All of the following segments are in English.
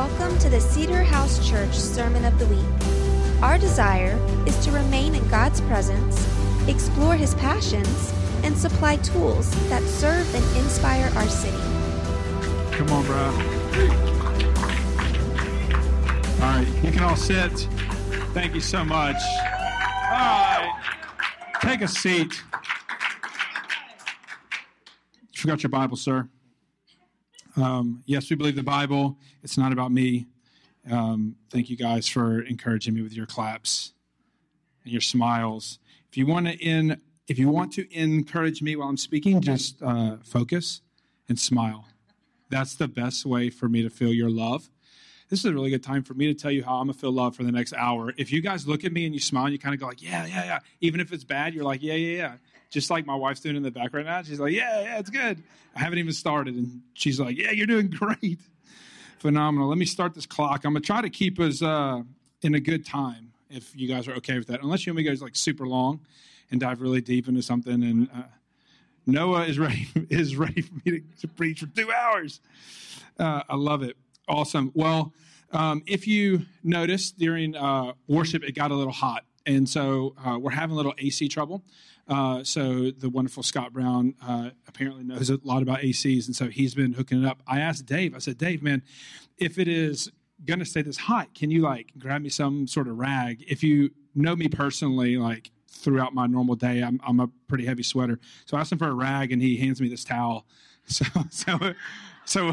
Welcome to the Cedar House Church Sermon of the Week. Our desire is to remain in God's presence, explore His passions, and supply tools that serve and inspire our city. Come on, bro. All right, you can all sit. Thank you so much. All right, take a seat. You forgot your Bible, sir. Um, yes, we believe the Bible. It's not about me. Um, thank you guys for encouraging me with your claps and your smiles. If you want to in, if you want to encourage me while I'm speaking, just uh, focus and smile. That's the best way for me to feel your love. This is a really good time for me to tell you how I'm gonna feel love for the next hour. If you guys look at me and you smile, and you kind of go like, "Yeah, yeah, yeah." Even if it's bad, you're like, "Yeah, yeah, yeah." Just like my wife's doing in the back right now. She's like, yeah, yeah, it's good. I haven't even started. And she's like, yeah, you're doing great. Phenomenal. Let me start this clock. I'm going to try to keep us uh, in a good time if you guys are okay with that. Unless you want me to go like super long and dive really deep into something. And uh, Noah is ready, is ready for me to, to preach for two hours. Uh, I love it. Awesome. Well, um, if you noticed during uh, worship, it got a little hot. And so uh, we're having a little AC trouble. Uh, so the wonderful Scott Brown uh, apparently knows a lot about ACs, and so he's been hooking it up. I asked Dave. I said, Dave, man, if it is to stay this hot, can you like grab me some sort of rag? If you know me personally, like throughout my normal day, I'm, I'm a pretty heavy sweater. So I asked him for a rag, and he hands me this towel. So so so.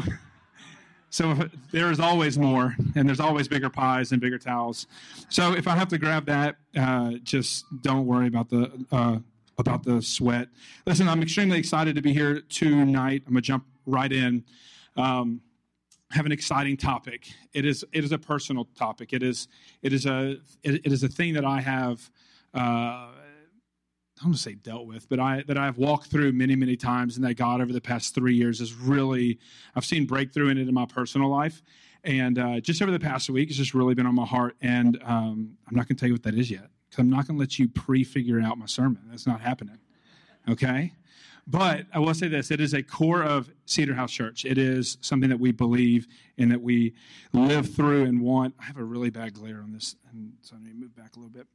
So there is always more, and there's always bigger pies and bigger towels. So if I have to grab that, uh, just don't worry about the uh, about the sweat. Listen, I'm extremely excited to be here tonight. I'm gonna jump right in. Um, have an exciting topic. It is it is a personal topic. It is it is a it, it is a thing that I have. Uh, I don't want to say dealt with, but I that I've walked through many, many times, and that God over the past three years has really I've seen breakthrough in it in my personal life, and uh, just over the past week, it's just really been on my heart. And um, I'm not going to tell you what that is yet because I'm not going to let you pre-figure out my sermon. That's not happening. Okay. But I will say this it is a core of Cedar House Church. It is something that we believe and that we live through and want. I have a really bad glare on this, and so I'm going to move back a little bit.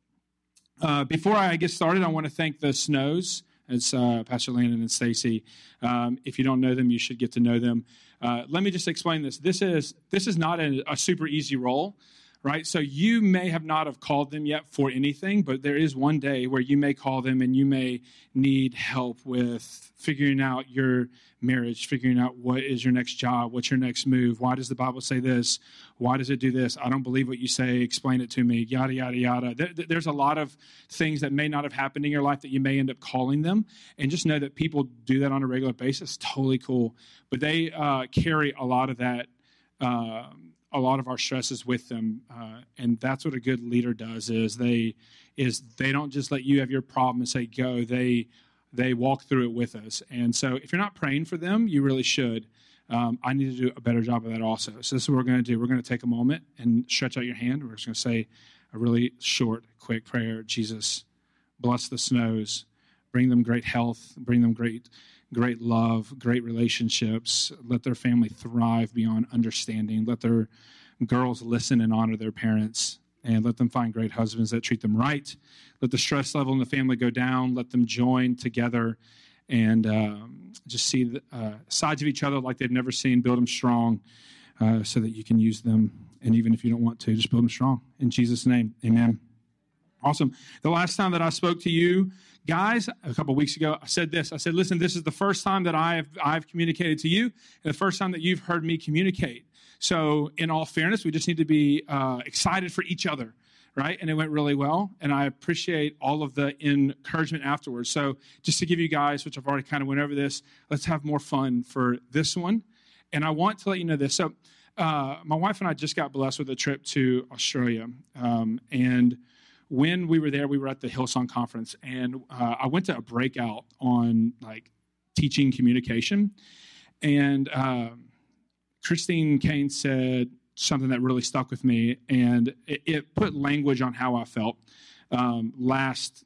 Uh, before I get started, I want to thank the Snows. It's uh, Pastor Landon and Stacy. Um, if you don't know them, you should get to know them. Uh, let me just explain this. This is this is not a, a super easy role right? So you may have not have called them yet for anything, but there is one day where you may call them and you may need help with figuring out your marriage, figuring out what is your next job, what's your next move, why does the Bible say this, why does it do this? I don't believe what you say, explain it to me, yada yada yada. there's a lot of things that may not have happened in your life that you may end up calling them, and just know that people do that on a regular basis. Totally cool, but they uh, carry a lot of that. Um, a lot of our stresses with them uh, and that's what a good leader does is they is they don't just let you have your problem and say go. They they walk through it with us. And so if you're not praying for them you really should. Um, i need to do a better job of that also. So this is what we're going to do. We're going to take a moment and stretch out your hand. We're just going to say a really short quick prayer. Jesus bless the snows bring them great health bring them great great love, great relationships. Let their family thrive beyond understanding. Let their girls listen and honor their parents. And let them find great husbands that treat them right. Let the stress level in the family go down. Let them join together and um, just see the, uh, sides of each other like they've never seen. Build them strong uh, so that you can use them. And even if you don't want to, just build them strong. In Jesus' name, amen. Awesome. The last time that I spoke to you, guys, a couple weeks ago, I said this. I said, listen, this is the first time that I have I've communicated to you, and the first time that you've heard me communicate. So, in all fairness, we just need to be uh, excited for each other, right? And it went really well, and I appreciate all of the encouragement afterwards. So, just to give you guys, which I've already kind of went over this, let's have more fun for this one. And I want to let you know this. So, uh, my wife and I just got blessed with a trip to Australia, um, and when we were there, we were at the Hillsong conference, and uh, I went to a breakout on like teaching communication, and uh, Christine Caine said something that really stuck with me, and it, it put language on how I felt um, last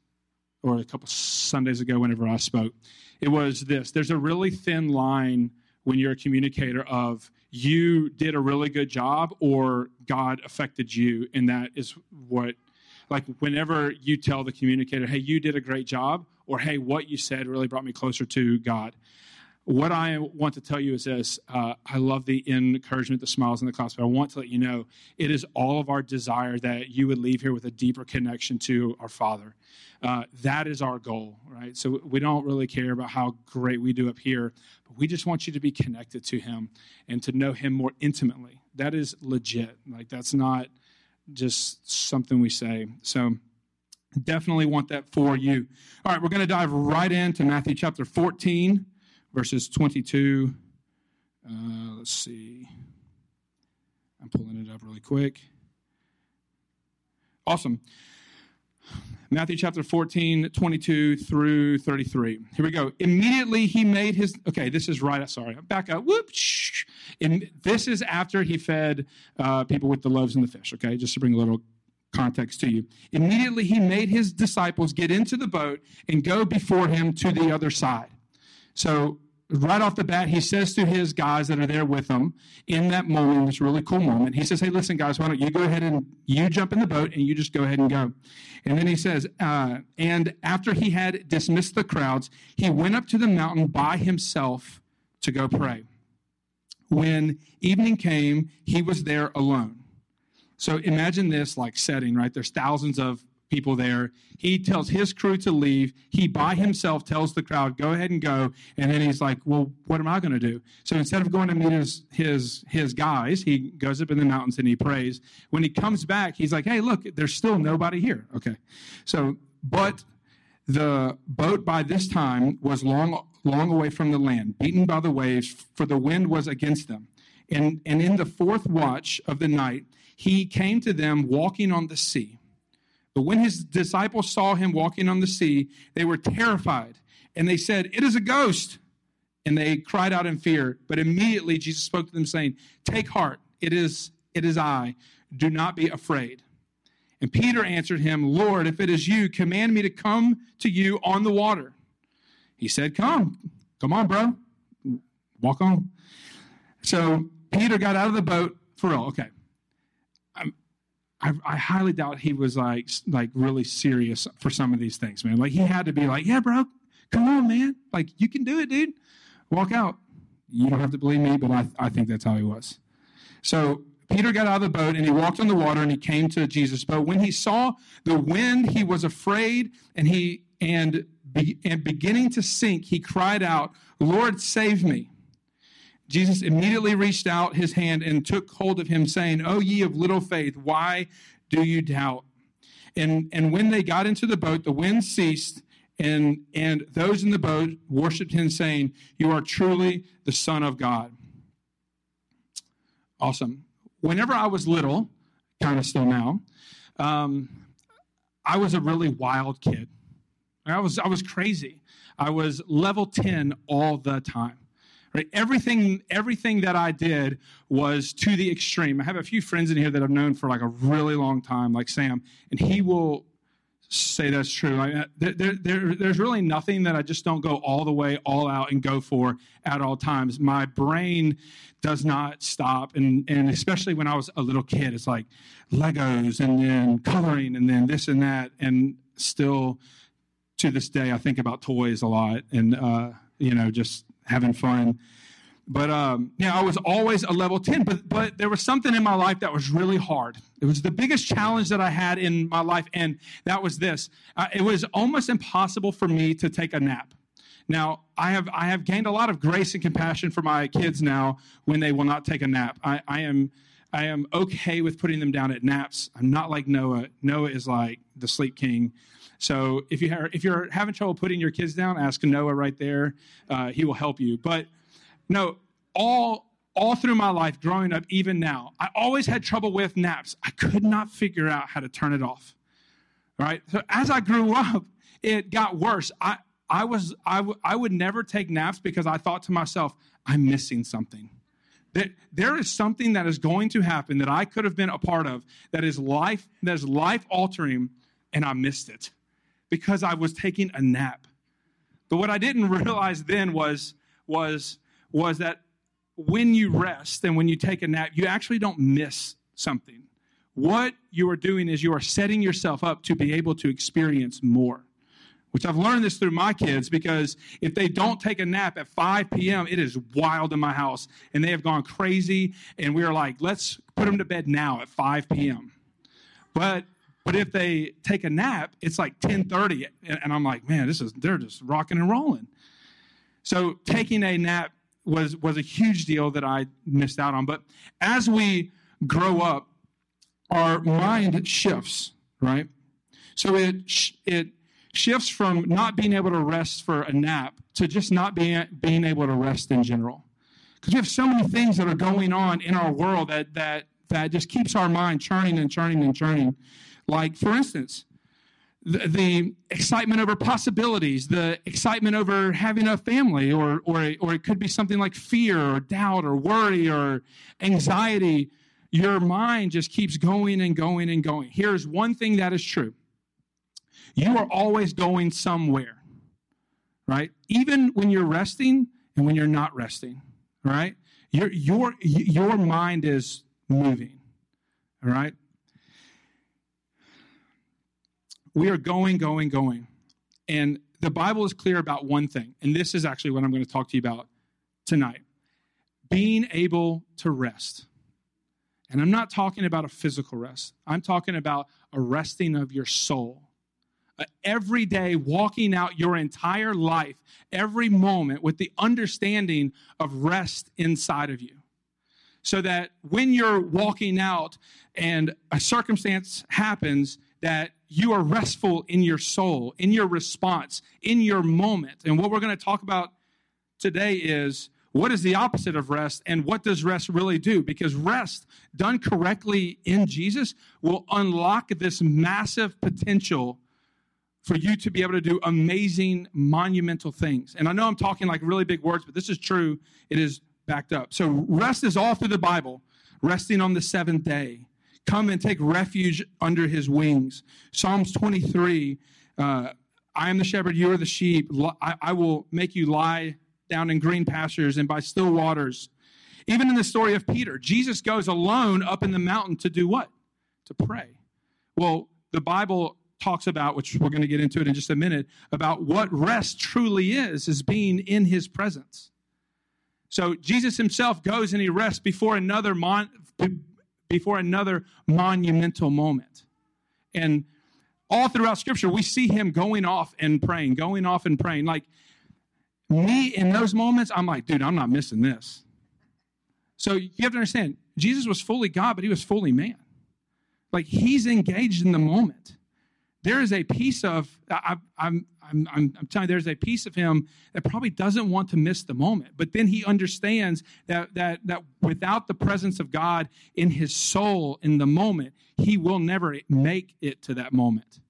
or a couple Sundays ago. Whenever I spoke, it was this: there's a really thin line when you're a communicator of you did a really good job or God affected you. And that is what, like, whenever you tell the communicator, hey, you did a great job, or hey, what you said really brought me closer to God. What I want to tell you is this uh, I love the encouragement, the smiles in the class, but I want to let you know it is all of our desire that you would leave here with a deeper connection to our Father. Uh, that is our goal, right? So we don't really care about how great we do up here, but we just want you to be connected to Him and to know Him more intimately. That is legit. Like, that's not just something we say. So, definitely want that for you. All right, we're going to dive right into Matthew chapter 14 verses 22. Uh, let's see. I'm pulling it up really quick. Awesome. Matthew chapter 14, 22 through 33. Here we go. Immediately he made his, okay, this is right, sorry, back up. Whoop. Shh. And this is after he fed uh, people with the loaves and the fish, okay, just to bring a little context to you. Immediately he made his disciples get into the boat and go before him to the other side. So right off the bat, he says to his guys that are there with him in that moment, this really cool moment, he says, Hey, listen, guys, why don't you go ahead and you jump in the boat and you just go ahead and go. And then he says, uh, And after he had dismissed the crowds, he went up to the mountain by himself to go pray. When evening came, he was there alone. So imagine this like setting, right? There's thousands of people there. He tells his crew to leave. He by himself tells the crowd, "Go ahead and go." And then he's like, "Well, what am I going to do?" So instead of going to meet his his his guys, he goes up in the mountains and he prays. When he comes back, he's like, "Hey, look, there's still nobody here." Okay. So, but the boat by this time was long long away from the land, beaten by the waves, for the wind was against them. And and in the fourth watch of the night, he came to them walking on the sea. But when his disciples saw him walking on the sea, they were terrified and they said, It is a ghost. And they cried out in fear. But immediately Jesus spoke to them, saying, Take heart, it is, it is I. Do not be afraid. And Peter answered him, Lord, if it is you, command me to come to you on the water. He said, Come, come on, bro. Walk on. So Peter got out of the boat for real. Okay. I, I, highly doubt he was like like really serious for some of these things, man. Like he had to be like, yeah, bro, come on, man. Like you can do it, dude. Walk out. You don't have to believe me, but I, I think that's how he was. So Peter got out of the boat and he walked on the water and he came to Jesus' But When he saw the wind, he was afraid and he and, and beginning to sink, he cried out, Lord, save me. Jesus immediately reached out his hand and took hold of him, saying, O ye of little faith, why do you doubt? And, and when they got into the boat, the wind ceased, and, and those in the boat worshiped him, saying, You are truly the Son of God. Awesome. Whenever I was little, kind of still now, um, I was a really wild kid. I was, I was crazy. I was level 10 all the time. Right? Everything, everything that I did was to the extreme. I have a few friends in here that I've known for like a really long time, like Sam, and he will say that's true. Like, uh, there, there, there's really nothing that I just don't go all the way, all out, and go for at all times. My brain does not stop, and and especially when I was a little kid, it's like Legos and then coloring and then this and that, and still to this day, I think about toys a lot, and uh, you know, just having fun. But um, yeah, I was always a level 10, but, but there was something in my life that was really hard. It was the biggest challenge that I had in my life, and that was this. Uh, it was almost impossible for me to take a nap. Now, I have, I have gained a lot of grace and compassion for my kids now when they will not take a nap. I, I am I am okay with putting them down at naps. I'm not like Noah. Noah is like the sleep king. So if you are, if you're having trouble putting your kids down, ask Noah right there. Uh, he will help you. But no, all all through my life, growing up, even now, I always had trouble with naps. I could not figure out how to turn it off. Right. So as I grew up, it got worse. I I was I, w- I would never take naps because I thought to myself, I'm missing something. That there is something that is going to happen that I could have been a part of that is life that is life altering, and I missed it because I was taking a nap. But what I didn't realize then was, was, was that when you rest and when you take a nap, you actually don't miss something. What you are doing is you are setting yourself up to be able to experience more. Which I've learned this through my kids because if they don't take a nap at 5 p.m., it is wild in my house. And they have gone crazy. And we are like, let's put them to bed now at 5 p.m. But but if they take a nap, it's like 10:30, and I'm like, man, this is they're just rocking and rolling. So taking a nap was was a huge deal that I missed out on. But as we grow up, our mind shifts, right? So it it shifts from not being able to rest for a nap to just not being being able to rest in general. Because we have so many things that are going on in our world that that that just keeps our mind churning and churning and churning. Like, for instance, the, the, excitement over possibilities, the excitement over having a family, or, or, or it could be something like fear or doubt or worry or anxiety. Your mind just keeps going and going and going. Here's one thing that is true you are always going somewhere, right? Even when you're resting and when you're not resting, right? Your, your, your mind is moving, all right? We are going, going, going. And the Bible is clear about one thing, and this is actually what I'm going to talk to you about tonight being able to rest. And I'm not talking about a physical rest, I'm talking about a resting of your soul. every day, walking out your entire life, every moment, with the understanding of rest inside of you. So that when you're walking out and a circumstance happens, that you are restful in your soul, in your response, in your moment. And what we're going to talk about today is what is the opposite of rest and what does rest really do? Because rest done correctly in Jesus will unlock this massive potential for you to be able to do amazing, monumental things. And I know I'm talking like really big words, but this is true. It is backed up. So rest is all through the Bible, resting on the seventh day Come and take refuge under his wings. Psalms 23 uh, I am the shepherd, you are the sheep. I, I will make you lie down in green pastures and by still waters. Even in the story of Peter, Jesus goes alone up in the mountain to do what? To pray. Well, the Bible talks about, which we're going to get into it in just a minute, about what rest truly is, is being in his presence. So Jesus himself goes and he rests before another mon- before another monumental moment. And all throughout scripture, we see him going off and praying, going off and praying. Like me in those moments, I'm like, dude, I'm not missing this. So you have to understand, Jesus was fully God, but he was fully man. Like he's engaged in the moment there is a piece of I, I'm, I'm, I'm, I'm telling you, there's a piece of him that probably doesn't want to miss the moment. But then he understands that that that without the presence of God in his soul in the moment, he will never make it to that moment.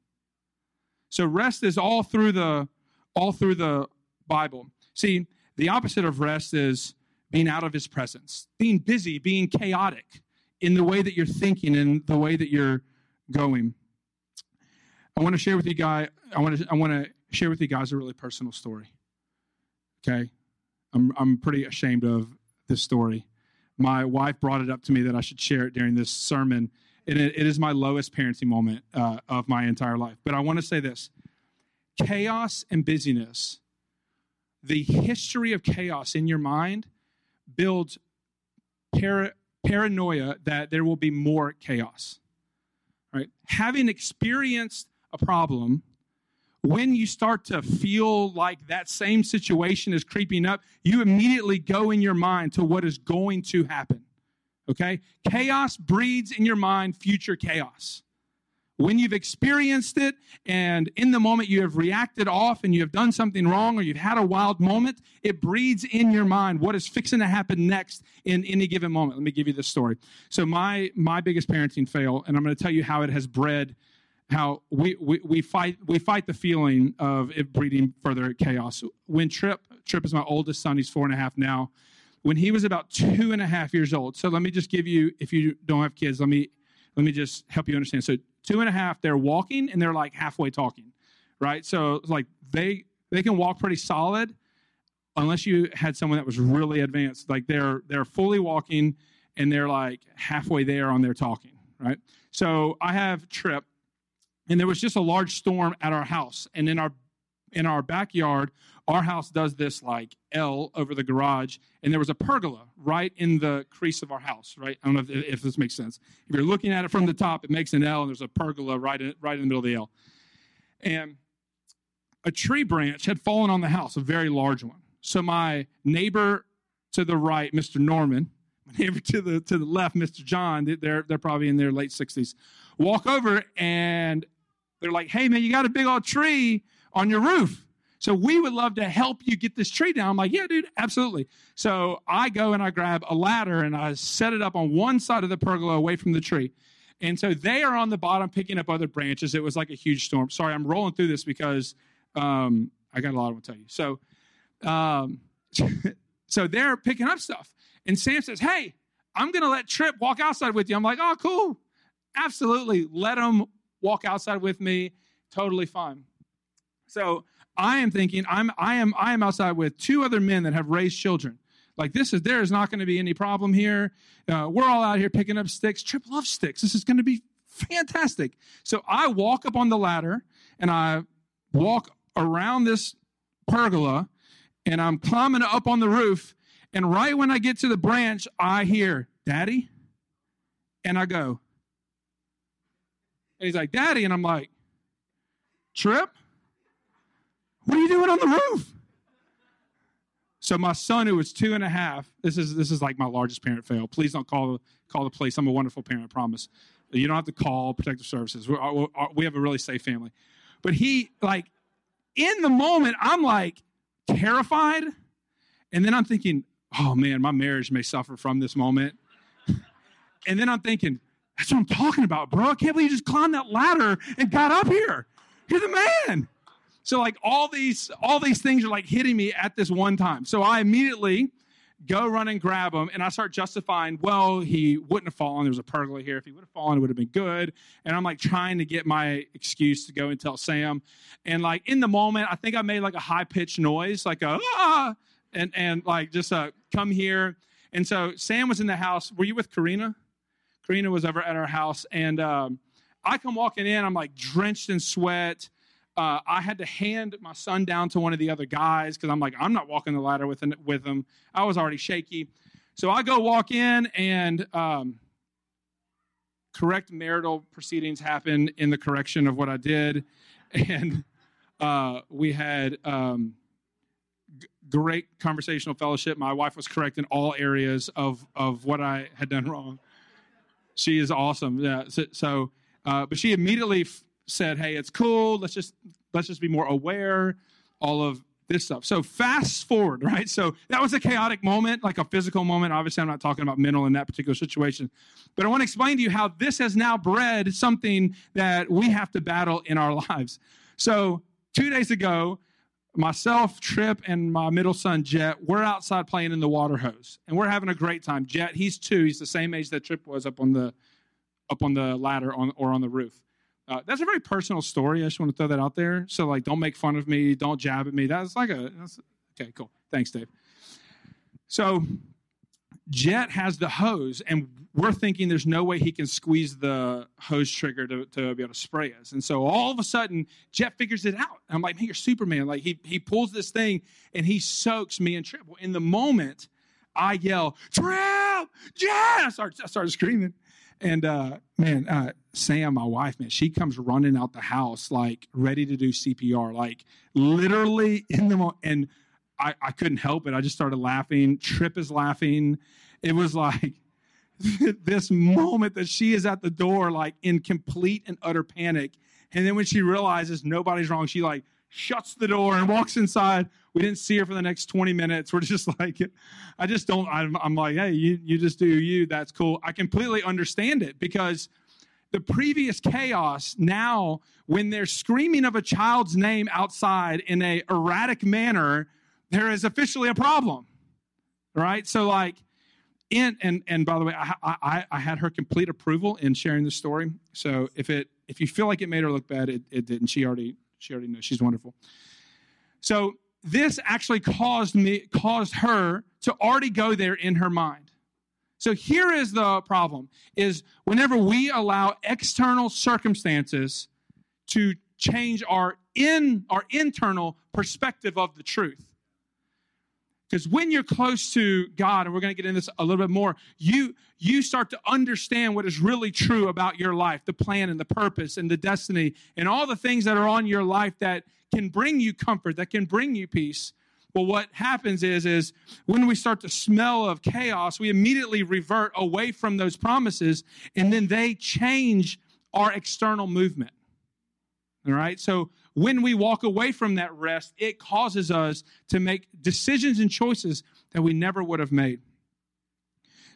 So rest is all through the all through the Bible. See, the opposite of rest is being out of his presence, being busy, being chaotic in the way that you're thinking and the way that you're going. I want to share with you guys. I want to. I want to share with you guys a really personal story. Okay, I'm I'm pretty ashamed of this story. My wife brought it up to me that I should share it during this sermon, and it, it is my lowest parenting moment uh, of my entire life. But I want to say this: chaos and busyness. The history of chaos in your mind builds para, paranoia that there will be more chaos. Right? Having experienced a problem, when you start to feel like that same situation is creeping up, you immediately go in your mind to what is going to happen. Okay? Chaos breeds in your mind future chaos. When you've experienced it and in the moment you have reacted off and you have done something wrong or you've had a wild moment, it breeds in your mind what is fixing to happen next in any given moment. Let me give you this story. So my my biggest parenting fail, and I'm going to tell you how it has bred how we, we, we fight we fight the feeling of it breeding further chaos. When Trip Trip is my oldest son, he's four and a half now. When he was about two and a half years old, so let me just give you, if you don't have kids, let me let me just help you understand. So two and a half, they're walking and they're like halfway talking, right? So like they they can walk pretty solid unless you had someone that was really advanced. Like they're they're fully walking and they're like halfway there on their talking, right? So I have Trip, and there was just a large storm at our house, and in our in our backyard, our house does this like L over the garage, and there was a pergola right in the crease of our house. Right? I don't know if, if this makes sense. If you're looking at it from the top, it makes an L, and there's a pergola right in, right in the middle of the L. And a tree branch had fallen on the house, a very large one. So my neighbor to the right, Mr. Norman, my neighbor to the to the left, Mr. John, they're they're probably in their late 60s, walk over and they're like, "Hey man, you got a big old tree on your roof." So we would love to help you get this tree down. I'm like, yeah, dude, absolutely. So I go and I grab a ladder and I set it up on one side of the pergola away from the tree. And so they are on the bottom picking up other branches. It was like a huge storm. Sorry, I'm rolling through this because um, I got a lot to tell you. So, um, so they're picking up stuff. And Sam says, Hey, I'm going to let Trip walk outside with you. I'm like, Oh, cool. Absolutely. Let him walk outside with me. Totally fine. So I am thinking, I'm, I am, I am outside with two other men that have raised children. Like this is, there is not going to be any problem here. Uh, we're all out here picking up sticks. Trip loves sticks. This is going to be fantastic. So I walk up on the ladder and I walk around this pergola and I'm climbing up on the roof. And right when I get to the branch, I hear, Daddy? And I go, and he's like, Daddy. And I'm like, Trip? What are you doing on the roof? So my son, who was two and a half, this is this is like my largest parent fail. Please don't call call the police. I'm a wonderful parent, I promise. You don't have to call protective services. Uh, we have a really safe family. But he like in the moment, I'm like terrified, and then I'm thinking, oh man, my marriage may suffer from this moment. and then I'm thinking, that's what I'm talking about, bro. I can't believe you just climbed that ladder and got up here. You're the man. So like all these all these things are like hitting me at this one time. So I immediately go run and grab him and I start justifying, well, he wouldn't have fallen. There was a pergola here. If he would have fallen, it would have been good. And I'm like trying to get my excuse to go and tell Sam. And like in the moment, I think I made like a high pitched noise, like a ah, and and like just uh come here. And so Sam was in the house. Were you with Karina? Karina was over at our house, and um, I come walking in. I'm like drenched in sweat uh, I had to hand my son down to one of the other guys because I'm like, I'm not walking the ladder with, with him. I was already shaky. So I go walk in, and um, correct marital proceedings happen in the correction of what I did. And uh, we had um, great conversational fellowship. My wife was correct in all areas of, of what I had done wrong. She is awesome. Yeah. So, so uh, but she immediately f- said, "Hey, it's cool. Let's just let's just be more aware." All of this stuff. So fast forward, right? So that was a chaotic moment, like a physical moment. Obviously, I'm not talking about mental in that particular situation, but I want to explain to you how this has now bred something that we have to battle in our lives. So two days ago, myself, Trip, and my middle son Jet, we're outside playing in the water hose, and we're having a great time. Jet, he's two. He's the same age that Trip was up on the up on the ladder on or on the roof. Uh, that's a very personal story. I just want to throw that out there. So, like, don't make fun of me. Don't jab at me. That's like a. That's, okay, cool. Thanks, Dave. So, Jet has the hose, and we're thinking there's no way he can squeeze the hose trigger to, to be able to spray us. And so all of a sudden, Jet figures it out. I'm like, man, you're Superman. Like he he pulls this thing and he soaks me in Trip. In the moment, I yell, Trip, Jet! I start, I started screaming. And uh, man, uh, Sam, my wife, man, she comes running out the house like ready to do CPR, like literally in the moment. And I, I couldn't help it. I just started laughing. Trip is laughing. It was like this moment that she is at the door, like in complete and utter panic. And then when she realizes nobody's wrong, she like shuts the door and walks inside. We didn't see her for the next 20 minutes. We're just like, I just don't, I'm, I'm like, hey, you, you just do you. That's cool. I completely understand it because the previous chaos now, when they're screaming of a child's name outside in a erratic manner, there is officially a problem. Right? So, like, in, and and by the way, I, I, I had her complete approval in sharing the story. So if it if you feel like it made her look bad, it, it didn't. She already she already knows she's wonderful. So this actually caused me caused her to already go there in her mind. So here is the problem is whenever we allow external circumstances to change our in our internal perspective of the truth. Because when you're close to God, and we're going to get into this a little bit more, you you start to understand what is really true about your life, the plan and the purpose and the destiny, and all the things that are on your life that can bring you comfort, that can bring you peace. Well, what happens is, is when we start to smell of chaos, we immediately revert away from those promises, and then they change our external movement. All right. So when we walk away from that rest, it causes us to make decisions and choices that we never would have made.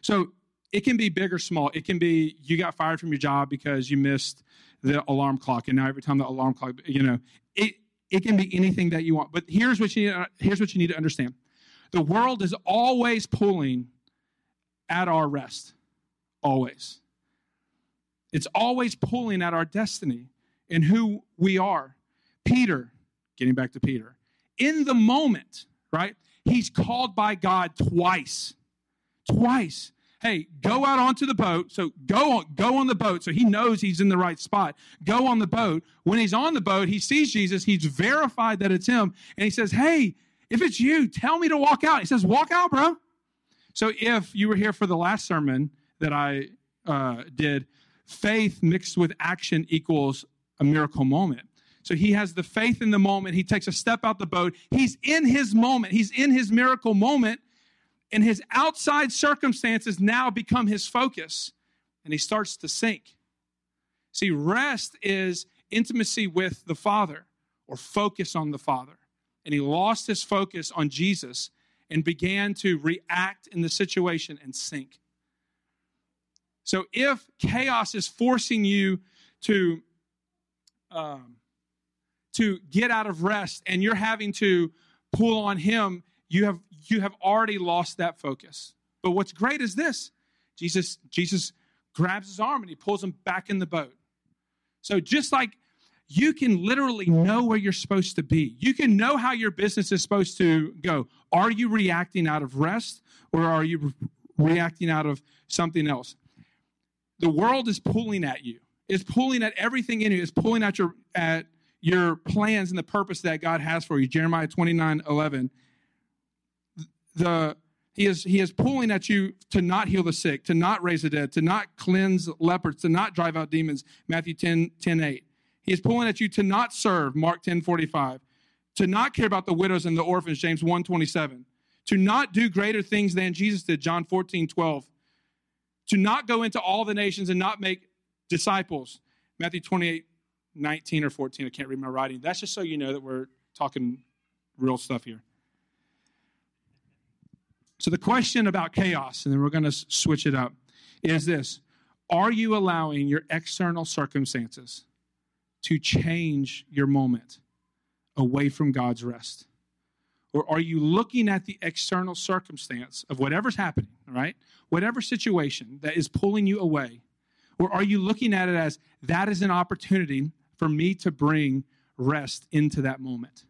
So it can be big or small. It can be you got fired from your job because you missed the alarm clock, and now every time the alarm clock, you know, it it can be anything that you want. But here's what you need, uh, here's what you need to understand: the world is always pulling at our rest, always. It's always pulling at our destiny and who we are. Peter, getting back to Peter, in the moment, right? He's called by God twice. Twice. Hey, go out onto the boat. So go on, go on the boat. So he knows he's in the right spot. Go on the boat. When he's on the boat, he sees Jesus. He's verified that it's him. And he says, Hey, if it's you, tell me to walk out. He says, Walk out, bro. So if you were here for the last sermon that I uh, did, faith mixed with action equals a miracle moment. So he has the faith in the moment. He takes a step out the boat. He's in his moment. He's in his miracle moment. And his outside circumstances now become his focus. And he starts to sink. See, rest is intimacy with the Father or focus on the Father. And he lost his focus on Jesus and began to react in the situation and sink. So if chaos is forcing you to um, to get out of rest and you're having to pull on him you have you have already lost that focus. But what's great is this. Jesus jesus grabs his arm and he pulls him back in the boat. So just like you can literally know where you're supposed to be. You can know how your business is supposed to go. Are you reacting out of rest or are you re- reacting out of something else? The world is pulling at you It's pulling at everything in you, It's pulling at your at your plans and the purpose that God has for you. Jeremiah 29, 11. The he is he is pulling at you to not heal the sick, to not raise the dead, to not cleanse lepers, to not drive out demons. Matthew 10, 10 8. He is pulling at you to not serve, Mark 10, 45. To not care about the widows and the orphans, James 1, 27. To not do greater things than Jesus did, John 14, 12. To not go into all the nations and not make disciples. Matthew 28, 19 or 14. I can't read my writing. That's just so you know that we're talking real stuff here. So, the question about chaos, and then we're going to switch it up, is this Are you allowing your external circumstances to change your moment away from God's rest? Or are you looking at the external circumstance of whatever's happening, right? Whatever situation that is pulling you away or are you looking at it as that is an opportunity for me to bring rest into that moment?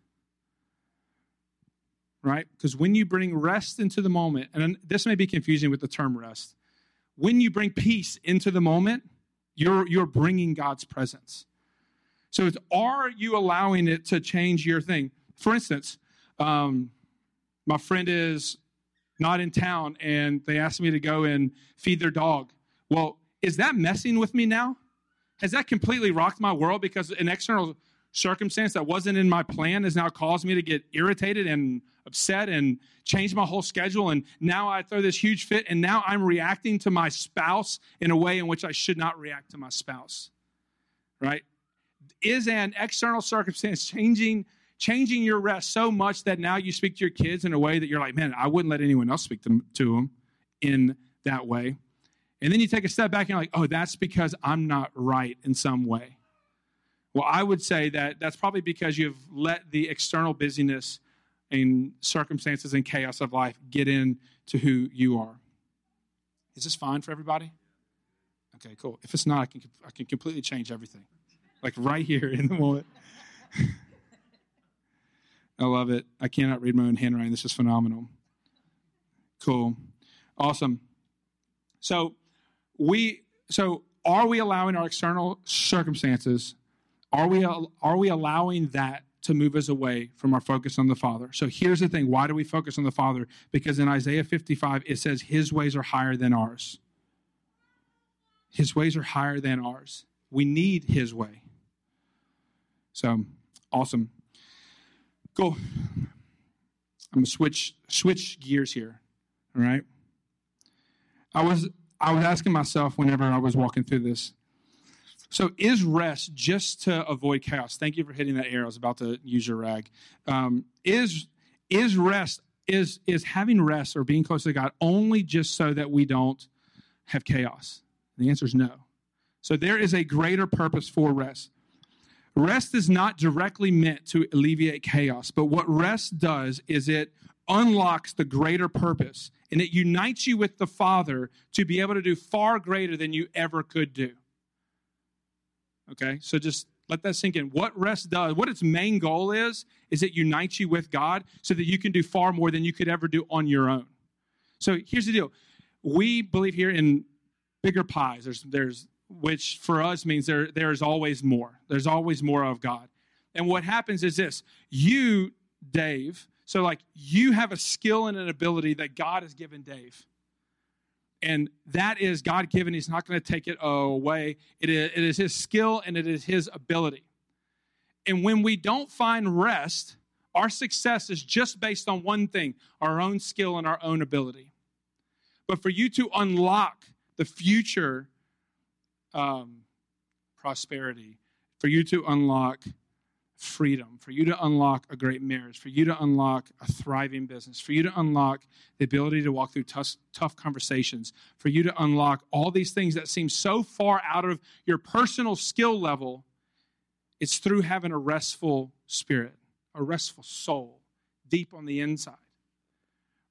Right? Because when you bring rest into the moment, and this may be confusing with the term rest, when you bring peace into the moment, you're, you're bringing God's presence. So it's, are you allowing it to change your thing? For instance, um, my friend is not in town and they asked me to go and feed their dog. Well, is that messing with me now? Has that completely rocked my world because an external circumstance that wasn't in my plan has now caused me to get irritated and upset and change my whole schedule? And now I throw this huge fit, and now I'm reacting to my spouse in a way in which I should not react to my spouse. Right? Is an external circumstance changing? changing your rest so much that now you speak to your kids in a way that you're like, man, I wouldn't let anyone else speak to, to them in that way. And then you take a step back and you're like, oh, that's because I'm not right in some way. Well, I would say that that's probably because you've let the external busyness and circumstances and chaos of life get in to who you are. Is this fine for everybody? Okay, cool. If it's not, I can, I can completely change everything. Like right here in the moment. I love it. I cannot read my own handwriting. This is phenomenal. Cool. Awesome. So we so are we allowing our external circumstances are we are we allowing that to move us away from our focus on the Father? So here's the thing, why do we focus on the Father? Because in Isaiah 55 it says his ways are higher than ours. His ways are higher than ours. We need his way. So, awesome. Cool. I'm gonna switch switch gears here. All right. I was I was asking myself whenever I was walking through this. So is rest just to avoid chaos? Thank you for hitting that arrow. I was about to use your rag. Um, is is rest is is having rest or being close to God only just so that we don't have chaos? The answer is no. So there is a greater purpose for rest. Rest is not directly meant to alleviate chaos, but what rest does is it unlocks the greater purpose and it unites you with the Father to be able to do far greater than you ever could do. Okay, so just let that sink in. What rest does, what its main goal is, is it unites you with God so that you can do far more than you could ever do on your own. So here's the deal we believe here in bigger pies. There's, there's which for us means there, there is always more. There's always more of God. And what happens is this you, Dave, so like you have a skill and an ability that God has given Dave. And that is God given. He's not going to take it away. It is, it is his skill and it is his ability. And when we don't find rest, our success is just based on one thing our own skill and our own ability. But for you to unlock the future um, prosperity, for you to unlock freedom, for you to unlock a great marriage, for you to unlock a thriving business, for you to unlock the ability to walk through tough, tough conversations, for you to unlock all these things that seem so far out of your personal skill level, it's through having a restful spirit, a restful soul deep on the inside.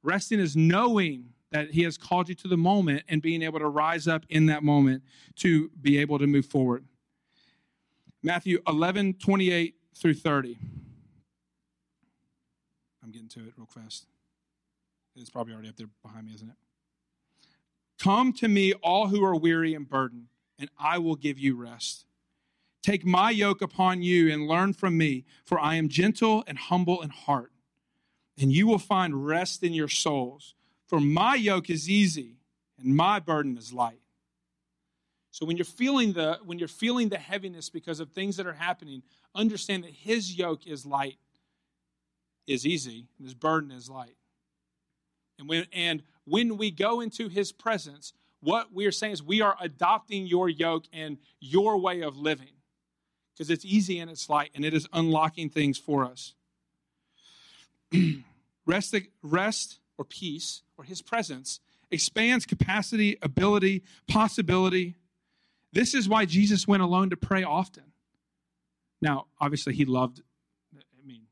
Resting is knowing that He has called you to the moment and being able to rise up in that moment to be able to move forward. Matthew 11, 28 through 30. I'm getting to it real fast. It's probably already up there behind me, isn't it? Come to me, all who are weary and burdened, and I will give you rest. Take my yoke upon you and learn from me, for I am gentle and humble in heart, and you will find rest in your souls. For my yoke is easy and my burden is light. So when you're feeling the when you're feeling the heaviness because of things that are happening, understand that his yoke is light, is easy, and his burden is light. And when and when we go into his presence, what we are saying is we are adopting your yoke and your way of living. Because it's easy and it's light, and it is unlocking things for us. rest, rest or peace or his presence expands capacity, ability, possibility. This is why Jesus went alone to pray often. Now, obviously, he loved, I mean,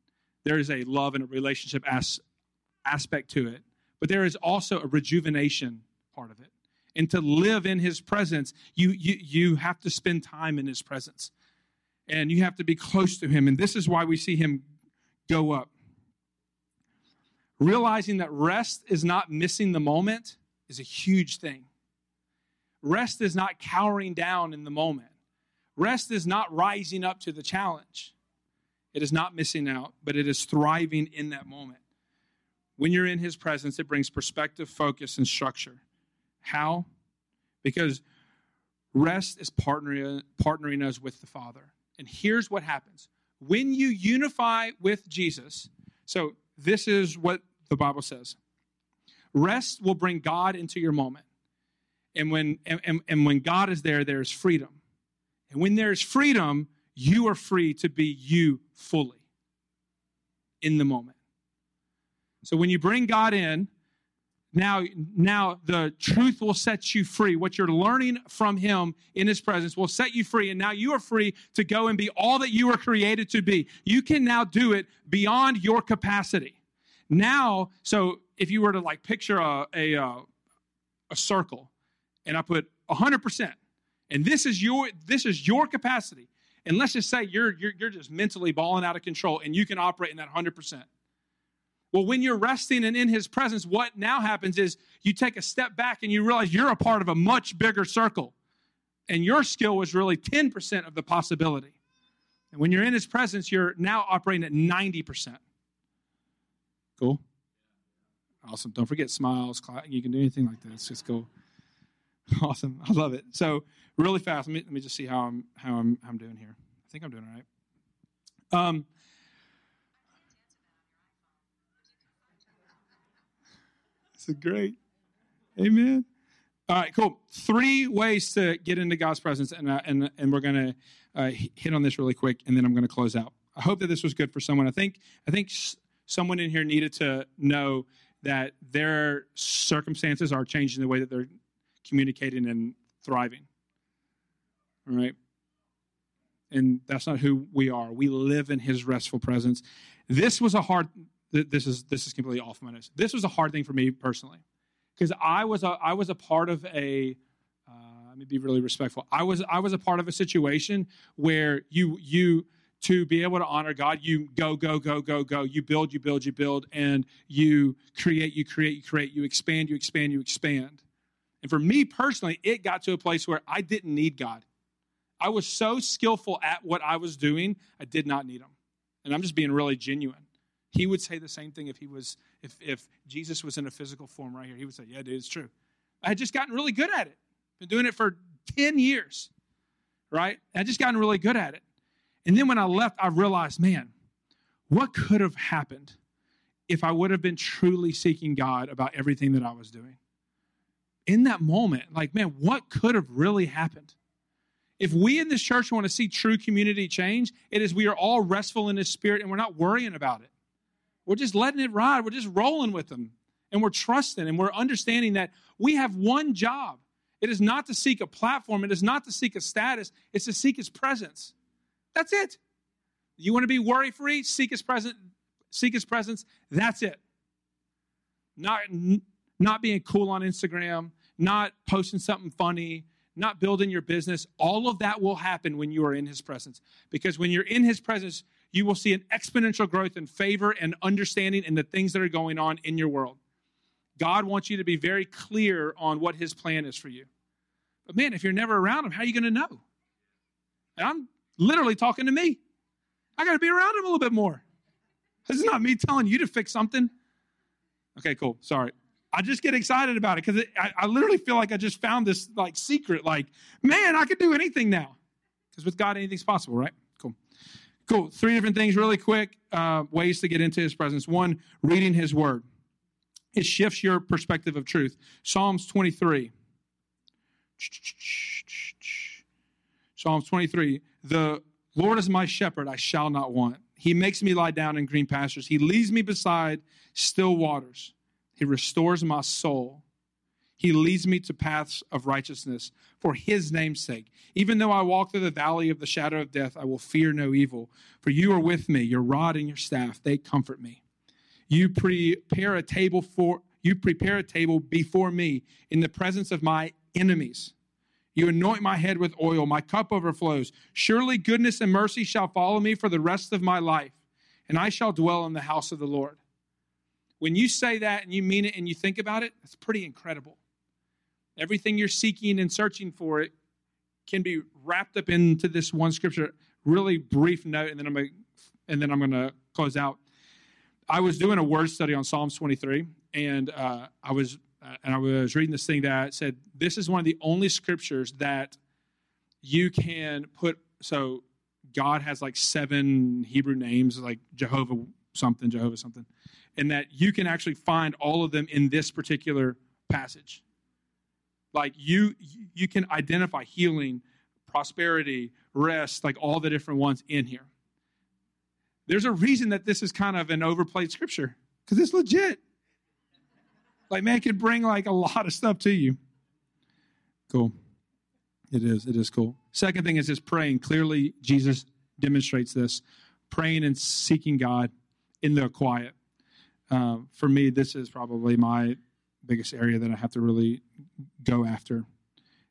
there is a love and a relationship as, aspect to it, but there is also a rejuvenation part of it. And to live in his presence, you, you, you have to spend time in his presence. And you have to be close to him. And this is why we see him go up. Realizing that rest is not missing the moment is a huge thing. Rest is not cowering down in the moment. Rest is not rising up to the challenge. It is not missing out, but it is thriving in that moment. When you're in His presence, it brings perspective, focus, and structure. How? Because rest is partnering, partnering us with the Father. And here's what happens when you unify with Jesus, so this is what the Bible says. Rest will bring God into your moment. And when, and, and when God is there, there's freedom. And when there's freedom, you are free to be you fully in the moment. So when you bring God in, now, now the truth will set you free. What you're learning from Him in His presence will set you free. And now you are free to go and be all that you were created to be. You can now do it beyond your capacity. Now, so if you were to like picture a, a, uh, a circle and I put 100%, and this is your this is your capacity, And let's just say you're, you're, you're just mentally balling out of control and you can operate in that 100%. Well, when you're resting and in his presence, what now happens is you take a step back and you realize you're a part of a much bigger circle. And your skill was really 10% of the possibility. And when you're in his presence, you're now operating at 90%. Cool? Awesome. Don't forget smiles. You can do anything like this. Just go. Awesome. I love it. So really fast. Let me, let me just see how I'm how I'm how I'm doing here. I think I'm doing all right. Um, this is great. Amen. All right, cool. Three ways to get into God's presence, and uh, and and we're gonna uh, hit on this really quick, and then I'm gonna close out. I hope that this was good for someone. I think I think someone in here needed to know that their circumstances are changing the way that they're communicating and thriving. All right? And that's not who we are. We live in his restful presence. This was a hard this is this is completely off my nose. This was a hard thing for me personally. Because I was a I was a part of a uh, let me be really respectful. I was I was a part of a situation where you you to be able to honor God, you go, go, go, go, go. You build, you build, you build, and you create, you create, you create, you expand, you expand, you expand. And for me personally, it got to a place where I didn't need God. I was so skillful at what I was doing, I did not need him. And I'm just being really genuine. He would say the same thing if he was if if Jesus was in a physical form right here. He would say, "Yeah, dude, it's true." I had just gotten really good at it. Been doing it for 10 years. Right? I just gotten really good at it. And then when I left, I realized, man, what could have happened if I would have been truly seeking God about everything that I was doing? In that moment, like, man, what could have really happened? If we in this church want to see true community change, it is we are all restful in His Spirit and we're not worrying about it. We're just letting it ride. We're just rolling with them. And we're trusting and we're understanding that we have one job. It is not to seek a platform, it is not to seek a status, it's to seek His presence. That's it. You want to be worry free? Seek His presence. Seek His presence. That's it. Not not being cool on Instagram, not posting something funny, not building your business. All of that will happen when you are in His presence. Because when you're in His presence, you will see an exponential growth in favor and understanding in the things that are going on in your world. God wants you to be very clear on what His plan is for you. But man, if you're never around Him, how are you going to know? And I'm literally talking to me. I got to be around him a little bit more. This is not me telling you to fix something. Okay, cool. Sorry. I just get excited about it because I, I, literally feel like I just found this like secret. Like, man, I could do anything now. Because with God, anything's possible, right? Cool. Cool. Three different things, really quick uh, ways to get into His presence. One, reading His Word. It shifts your perspective of truth. Psalms 23. Psalms 23 The Lord is my shepherd, I shall not want. He makes me lie down in green pastures. He leads me beside still waters. He restores my soul. He leads me to paths of righteousness for his name's sake. Even though I walk through the valley of the shadow of death, I will fear no evil, for you are with me. Your rod and your staff, they comfort me. You prepare a table for you prepare a table before me in the presence of my enemies. You anoint my head with oil, my cup overflows. Surely goodness and mercy shall follow me for the rest of my life, and I shall dwell in the house of the Lord. When you say that and you mean it and you think about it, that's pretty incredible. Everything you're seeking and searching for it can be wrapped up into this one scripture. Really brief note, and then I'm gonna, and then I'm going to close out. I was doing a word study on Psalms 23, and uh, I was uh, and I was reading this thing that said this is one of the only scriptures that you can put. So God has like seven Hebrew names, like Jehovah something, Jehovah something, and that you can actually find all of them in this particular passage. Like you, you can identify healing, prosperity, rest, like all the different ones in here. There's a reason that this is kind of an overplayed scripture because it's legit. Like, man, can bring like a lot of stuff to you. Cool. It is. It is cool. Second thing is just praying. Clearly, Jesus demonstrates this praying and seeking God in the quiet. Uh, for me, this is probably my biggest area that I have to really go after.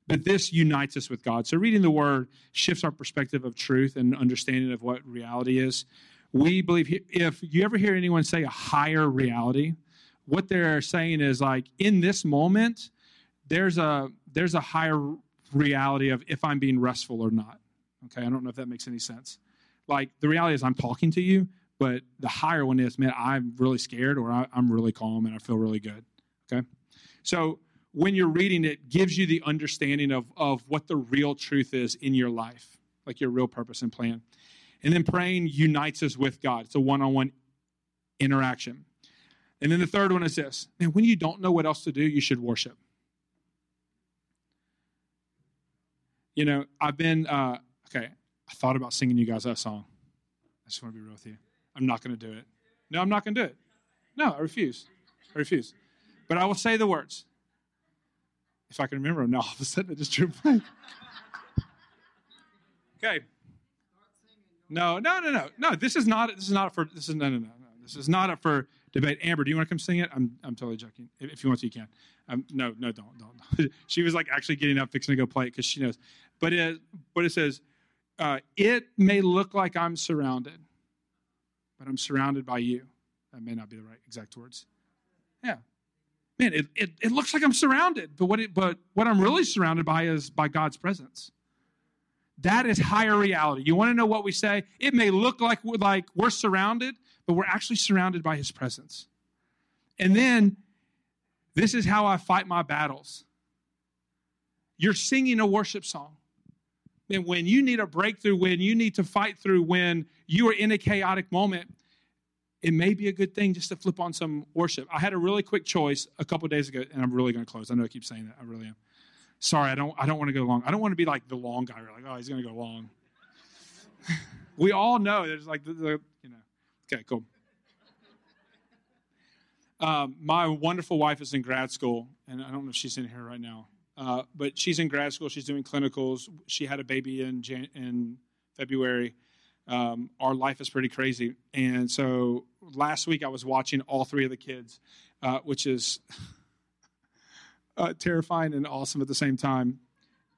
but this unites us with God. So reading the Word shifts our perspective of truth and understanding of what reality is. We believe if you ever hear anyone say a higher reality, what they're saying is like in this moment, there's a there's a higher reality of if I'm being restful or not. Okay, I don't know if that makes any sense. Like the reality is I'm talking to you, but the higher one is, man, I'm really scared or I, am really calm and I feel really good. Okay? So when you're reading it, gives you the understanding of, of what the real truth is in your life, like your real purpose and plan. And then praying unites us with God. It's a one on one interaction. And then the third one is this man, when you don't know what else to do, you should worship. You know, I've been, uh, okay, I thought about singing you guys that song. I just want to be real with you. I'm not going to do it. No, I'm not going to do it. No, I refuse. I refuse. But I will say the words. If I can remember them now, all of a sudden it just drew blank. Okay. No, no, no, no, no. This is not. This is not for. This is no, no, no, no. This is not up for debate. Amber, do you want to come sing it? I'm, I'm totally joking. If, you want to, you can. Um, no, no, don't, don't. she was like actually getting up, fixing to go play it because she knows. But it, but it says, uh, it may look like I'm surrounded, but I'm surrounded by you. That may not be the right exact words. Yeah. Man, it, it, it looks like I'm surrounded, but what, it, but what I'm really surrounded by is by God's presence. That is higher reality. You want to know what we say? It may look like we're, like we're surrounded, but we're actually surrounded by his presence. And then this is how I fight my battles. You're singing a worship song. And when you need a breakthrough, when you need to fight through, when you are in a chaotic moment, it may be a good thing just to flip on some worship. I had a really quick choice a couple days ago, and I'm really going to close. I know I keep saying that. I really am. Sorry, I don't. I don't want to go long. I don't want to be like the long guy. We're like, oh, he's going to go long. we all know there's like the, the, you know. Okay, cool. Um, my wonderful wife is in grad school, and I don't know if she's in here right now. Uh, but she's in grad school. She's doing clinicals. She had a baby in Jan- in February. Um, our life is pretty crazy, and so last week I was watching all three of the kids, uh, which is uh, terrifying and awesome at the same time.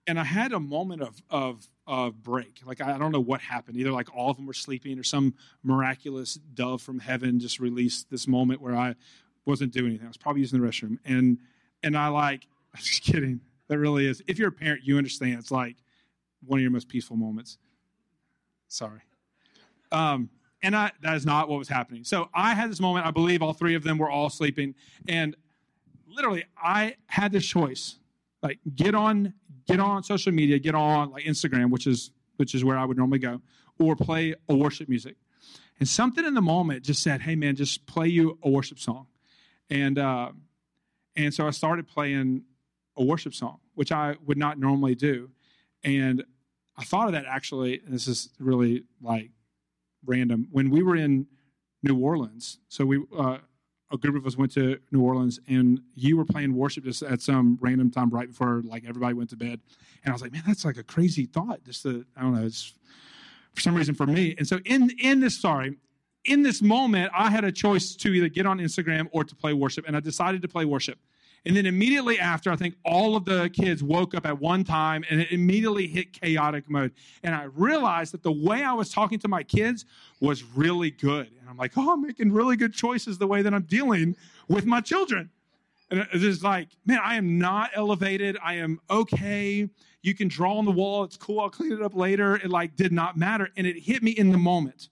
And I had a moment of of of break. Like I don't know what happened. Either like all of them were sleeping, or some miraculous dove from heaven just released this moment where I wasn't doing anything. I was probably using the restroom, and and I like. I'm just kidding. That really is. If you're a parent, you understand. It's like one of your most peaceful moments. Sorry. Um, and I, that is not what was happening. So I had this moment. I believe all three of them were all sleeping, and literally, I had this choice: like get on, get on social media, get on like Instagram, which is which is where I would normally go, or play a worship music. And something in the moment just said, "Hey, man, just play you a worship song," and uh, and so I started playing a worship song, which I would not normally do. And I thought of that actually, this is really like random. When we were in New Orleans, so we, uh, a group of us went to New Orleans and you were playing worship just at some random time right before like everybody went to bed. And I was like, man, that's like a crazy thought. Just to, I don't know, it's for some reason for me. And so in, in this, sorry, in this moment, I had a choice to either get on Instagram or to play worship. And I decided to play worship. And then immediately after, I think all of the kids woke up at one time and it immediately hit chaotic mode. And I realized that the way I was talking to my kids was really good. And I'm like, oh, I'm making really good choices the way that I'm dealing with my children. And it's like, man, I am not elevated. I am okay. You can draw on the wall. It's cool. I'll clean it up later. It like did not matter. And it hit me in the moment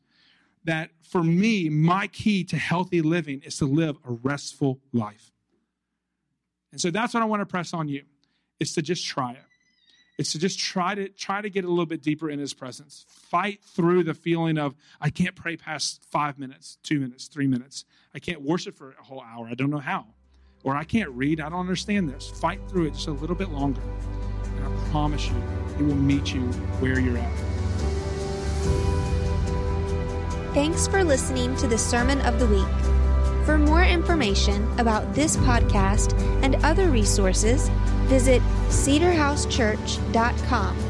that for me, my key to healthy living is to live a restful life. And so that's what I want to press on you is to just try it. It's to just try to try to get a little bit deeper in his presence. Fight through the feeling of I can't pray past five minutes, two minutes, three minutes. I can't worship for a whole hour. I don't know how. Or I can't read. I don't understand this. Fight through it just a little bit longer. And I promise you, he will meet you where you're at. Thanks for listening to the Sermon of the Week. For more information about this podcast and other resources, visit cedarhousechurch.com